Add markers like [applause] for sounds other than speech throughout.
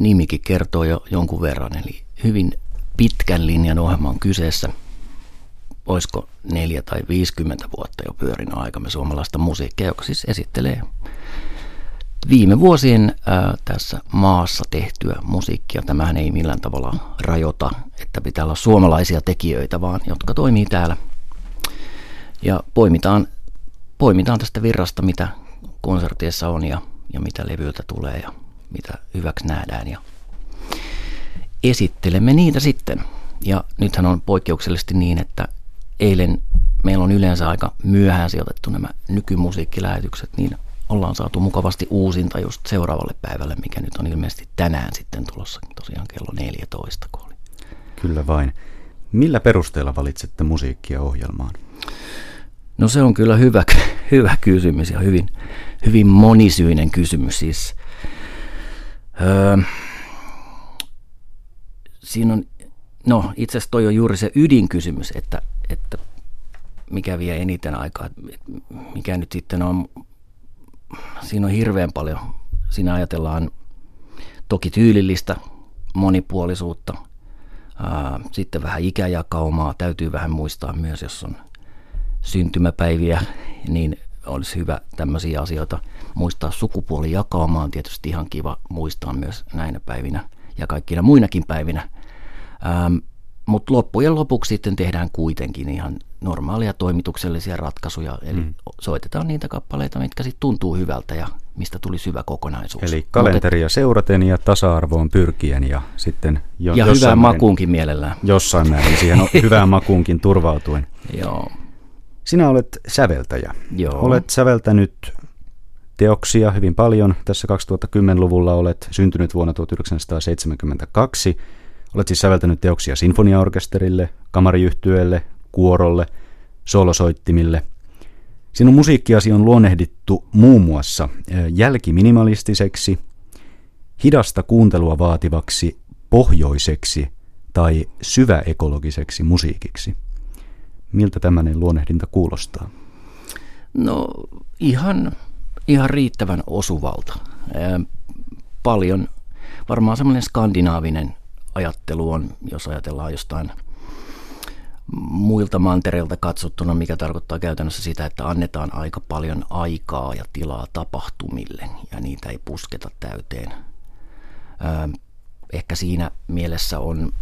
nimikin kertoo jo jonkun verran, eli hyvin pitkän linjan ohjelma on kyseessä. Olisiko neljä tai 50 vuotta jo pyörinyt aikamme suomalaista musiikkia, joka siis esittelee viime vuosien ää, tässä maassa tehtyä musiikkia. Tämähän ei millään tavalla rajoita, että pitää olla suomalaisia tekijöitä, vaan jotka toimii täällä. Ja poimitaan, poimitaan tästä virrasta, mitä konserteissa on ja, ja mitä levyiltä tulee ja mitä hyväksi nähdään. Ja esittelemme niitä sitten. Ja nythän on poikkeuksellisesti niin, että eilen meillä on yleensä aika myöhään sijoitettu nämä nykymusiikkilähetykset, niin ollaan saatu mukavasti uusinta just seuraavalle päivälle, mikä nyt on ilmeisesti tänään sitten tulossa tosiaan kello 14. Kun Kyllä vain. Millä perusteella valitsette musiikkia ohjelmaan? No se on kyllä hyvä, [laughs] hyvä kysymys ja hyvin, hyvin monisyinen kysymys. Siis, öö, siinä on, no itse asiassa toi on juuri se ydinkysymys, että, että mikä vie eniten aikaa, mikä nyt sitten on siinä on hirveän paljon. Siinä ajatellaan toki tyylillistä monipuolisuutta, sitten vähän ikäjakaumaa. Täytyy vähän muistaa myös, jos on syntymäpäiviä, niin olisi hyvä tämmöisiä asioita muistaa. Sukupuolijakaumaa on tietysti ihan kiva muistaa myös näinä päivinä ja kaikkina muinakin päivinä. Mutta loppujen lopuksi sitten tehdään kuitenkin ihan normaaleja toimituksellisia ratkaisuja, eli mm. soitetaan niitä kappaleita, mitkä sitten tuntuu hyvältä ja mistä tuli syvä kokonaisuus. Eli kalenteria Mut, seuraten ja tasa-arvoon pyrkien ja sitten jo, ja hyvään määrin, makuunkin mielellään. Jossain määrin siihen on [laughs] hyvään makuunkin turvautuen. Joo. Sinä olet säveltäjä. Joo. Olet säveltänyt teoksia hyvin paljon. Tässä 2010-luvulla olet syntynyt vuonna 1972. Olet siis säveltänyt teoksia sinfoniaorkesterille, kamariyhtyölle, kuorolle, solosoittimille. Sinun musiikkiasi on luonnehdittu muun muassa jälkiminimalistiseksi, hidasta kuuntelua vaativaksi, pohjoiseksi tai syväekologiseksi musiikiksi. Miltä tämmöinen luonnehdinta kuulostaa? No ihan, ihan riittävän osuvalta. Paljon, varmaan semmoinen skandinaavinen ajattelu on, jos ajatellaan jostain muilta mantereilta katsottuna, mikä tarkoittaa käytännössä sitä, että annetaan aika paljon aikaa ja tilaa tapahtumille ja niitä ei pusketa täyteen. Ehkä siinä mielessä on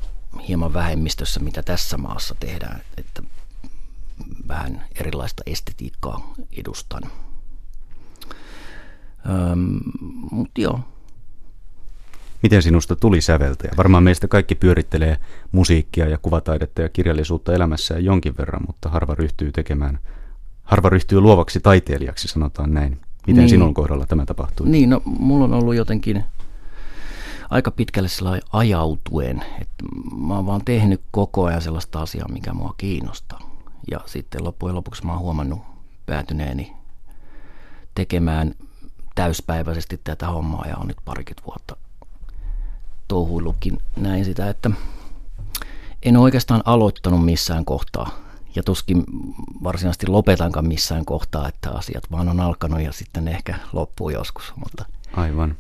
hieman vähemmistössä, mitä tässä maassa tehdään, että vähän erilaista estetiikkaa edustan. Mutta joo, Miten sinusta tuli säveltäjä? Varmaan meistä kaikki pyörittelee musiikkia ja kuvataidetta ja kirjallisuutta elämässään jonkin verran, mutta harva ryhtyy tekemään, harva ryhtyy luovaksi taiteilijaksi, sanotaan näin. Miten niin. sinun kohdalla tämä tapahtui? Niin, no mulla on ollut jotenkin aika pitkälle sellainen ajautuen, että mä oon vaan tehnyt koko ajan sellaista asiaa, mikä mua kiinnostaa. Ja sitten loppujen lopuksi mä oon huomannut päätyneeni tekemään täyspäiväisesti tätä hommaa ja on nyt parikymmentä vuotta touhuillutkin näin sitä, että en oikeastaan aloittanut missään kohtaa ja tuskin varsinaisesti lopetankaan missään kohtaa, että asiat vaan on alkanut ja sitten ehkä loppuu joskus. Mutta... Aivan.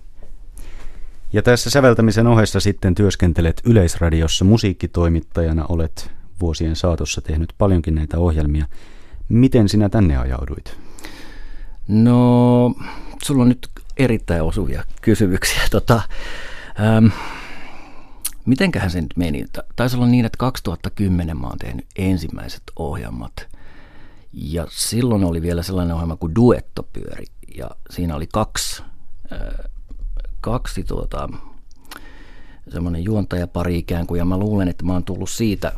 Ja tässä säveltämisen ohessa sitten työskentelet Yleisradiossa musiikkitoimittajana, olet vuosien saatossa tehnyt paljonkin näitä ohjelmia. Miten sinä tänne ajauduit? No, sulla on nyt erittäin osuvia kysymyksiä. [laughs] Tota, ähm, mitenköhän se nyt meni? Taisi olla niin, että 2010 mä oon tehnyt ensimmäiset ohjelmat. Ja silloin oli vielä sellainen ohjelma kuin Duettopyöri. Ja siinä oli kaksi, äh, kaksi tuota, semmoinen juontajapari ikään kuin. Ja mä luulen, että mä oon tullut siitä,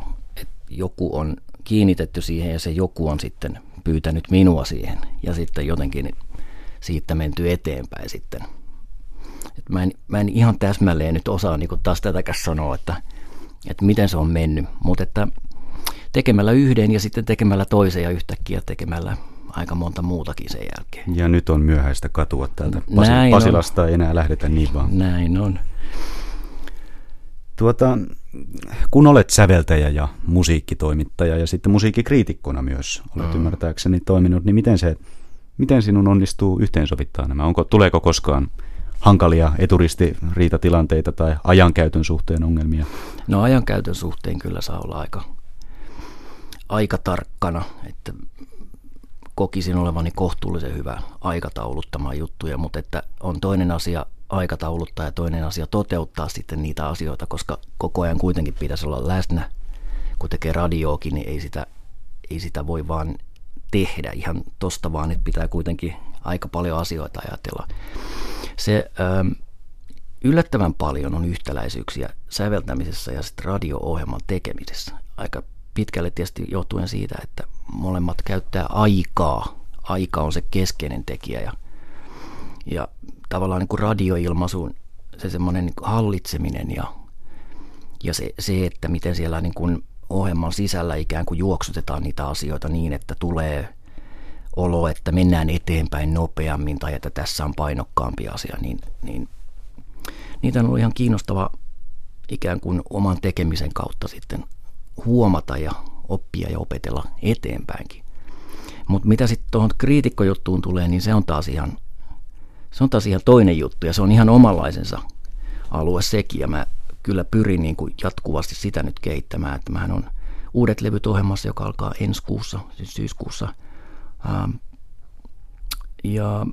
joku on kiinnitetty siihen ja se joku on sitten pyytänyt minua siihen. Ja sitten jotenkin siitä menty eteenpäin sitten – et mä, en, mä en ihan täsmälleen nyt osaa niin taas tätäkäs sanoa, että, että miten se on mennyt, mutta että tekemällä yhden ja sitten tekemällä toisen ja yhtäkkiä tekemällä aika monta muutakin sen jälkeen. Ja nyt on myöhäistä katua täältä Näin Pasilasta, on. ei enää lähdetä niin vaan. Näin on. Tuota, kun olet säveltäjä ja musiikkitoimittaja ja sitten musiikkikriitikkona myös olet mm. ymmärtääkseni toiminut, niin miten, se, miten sinun onnistuu yhteensovittaa nämä? Onko, tuleeko koskaan hankalia eturistiriitatilanteita tai ajankäytön suhteen ongelmia? No ajankäytön suhteen kyllä saa olla aika, aika tarkkana, että kokisin olevani kohtuullisen hyvä aikatauluttamaan juttuja, mutta että on toinen asia aikatauluttaa ja toinen asia toteuttaa sitten niitä asioita, koska koko ajan kuitenkin pitäisi olla läsnä. Kun tekee radioakin, niin ei sitä, ei sitä voi vaan tehdä ihan tosta vaan, että pitää kuitenkin aika paljon asioita ajatella. Se ähm, yllättävän paljon on yhtäläisyyksiä säveltämisessä ja sitten radio-ohjelman tekemisessä. Aika pitkälle tietysti johtuen siitä, että molemmat käyttää aikaa. Aika on se keskeinen tekijä ja, ja tavallaan niin kuin radioilmaisun se semmoinen niin hallitseminen ja, ja se, se, että miten siellä niin kuin ohjelman sisällä ikään kuin juoksutetaan niitä asioita niin, että tulee olo, että mennään eteenpäin nopeammin tai että tässä on painokkaampi asia, niin, niin niitä on ollut ihan kiinnostava ikään kuin oman tekemisen kautta sitten huomata ja oppia ja opetella eteenpäinkin. Mutta mitä sitten tuohon kriitikkojuttuun tulee, niin se on taas ihan se on taas ihan toinen juttu ja se on ihan omanlaisensa alue sekin ja mä kyllä pyrin niin kuin jatkuvasti sitä nyt kehittämään, että mähän on uudet levyt ohjelmassa, joka alkaa ensi kuussa, siis syyskuussa. Ähm, ja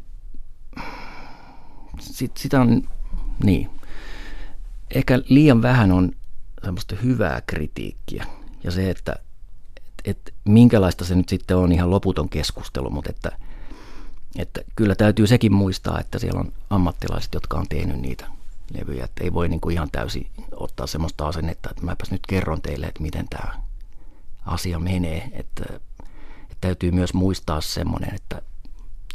sit, sitä on, niin, ehkä liian vähän on semmoista hyvää kritiikkiä ja se, että et, et, minkälaista se nyt sitten on ihan loputon keskustelu, mutta että – että kyllä täytyy sekin muistaa, että siellä on ammattilaiset, jotka on tehnyt niitä levyjä. Että ei voi niin kuin ihan täysin ottaa semmoista asennetta, että mäpäs nyt kerron teille, että miten tämä asia menee. Että, että täytyy myös muistaa semmoinen, että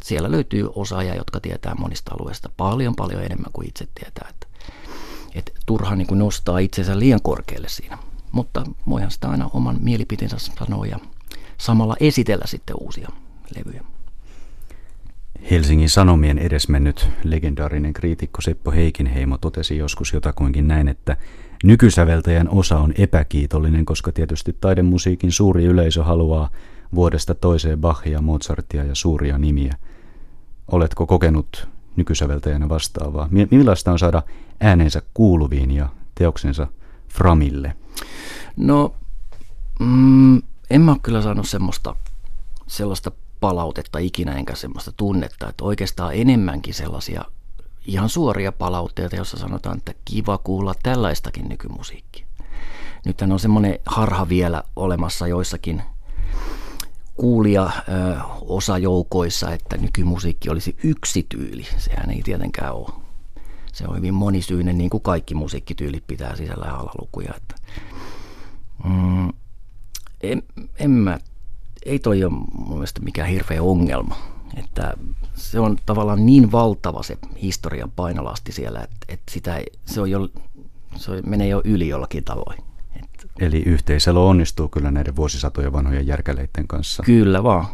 siellä löytyy osaajia, jotka tietää monista alueista paljon paljon enemmän kuin itse tietää. Että, että turha niin kuin nostaa itsensä liian korkealle siinä. Mutta voihan sitä aina oman mielipiteensä sanoa ja samalla esitellä sitten uusia levyjä. Helsingin Sanomien edesmennyt legendaarinen kriitikko Seppo Heikinheimo totesi joskus jotakuinkin näin, että nykysäveltäjän osa on epäkiitollinen, koska tietysti taidemusiikin suuri yleisö haluaa vuodesta toiseen Bachia, Mozartia ja suuria nimiä. Oletko kokenut nykysäveltäjänä vastaavaa? Millaista on saada äänensä kuuluviin ja teoksensa framille? No, mm, en mä ole kyllä saanut semmoista, sellaista palautetta ikinä enkä semmoista tunnetta, että oikeastaan enemmänkin sellaisia ihan suoria palautteita, jossa sanotaan, että kiva kuulla tällaistakin nykymusiikkia. Nyt on semmoinen harha vielä olemassa joissakin kuulia ö, osajoukoissa, että nykymusiikki olisi yksi tyyli. Sehän ei tietenkään ole. Se on hyvin monisyinen, niin kuin kaikki musiikkityylit pitää sisällä alalukuja. Että, mm, en, en mä ei toi ole mun mielestä mikään hirveä ongelma. Että se on tavallaan niin valtava se historian painolasti siellä, että, että sitä ei, se, on jo, se menee jo yli jollakin tavoin. Eli yhteiselo onnistuu kyllä näiden vuosisatojen vanhojen järkäleiden kanssa. Kyllä vaan.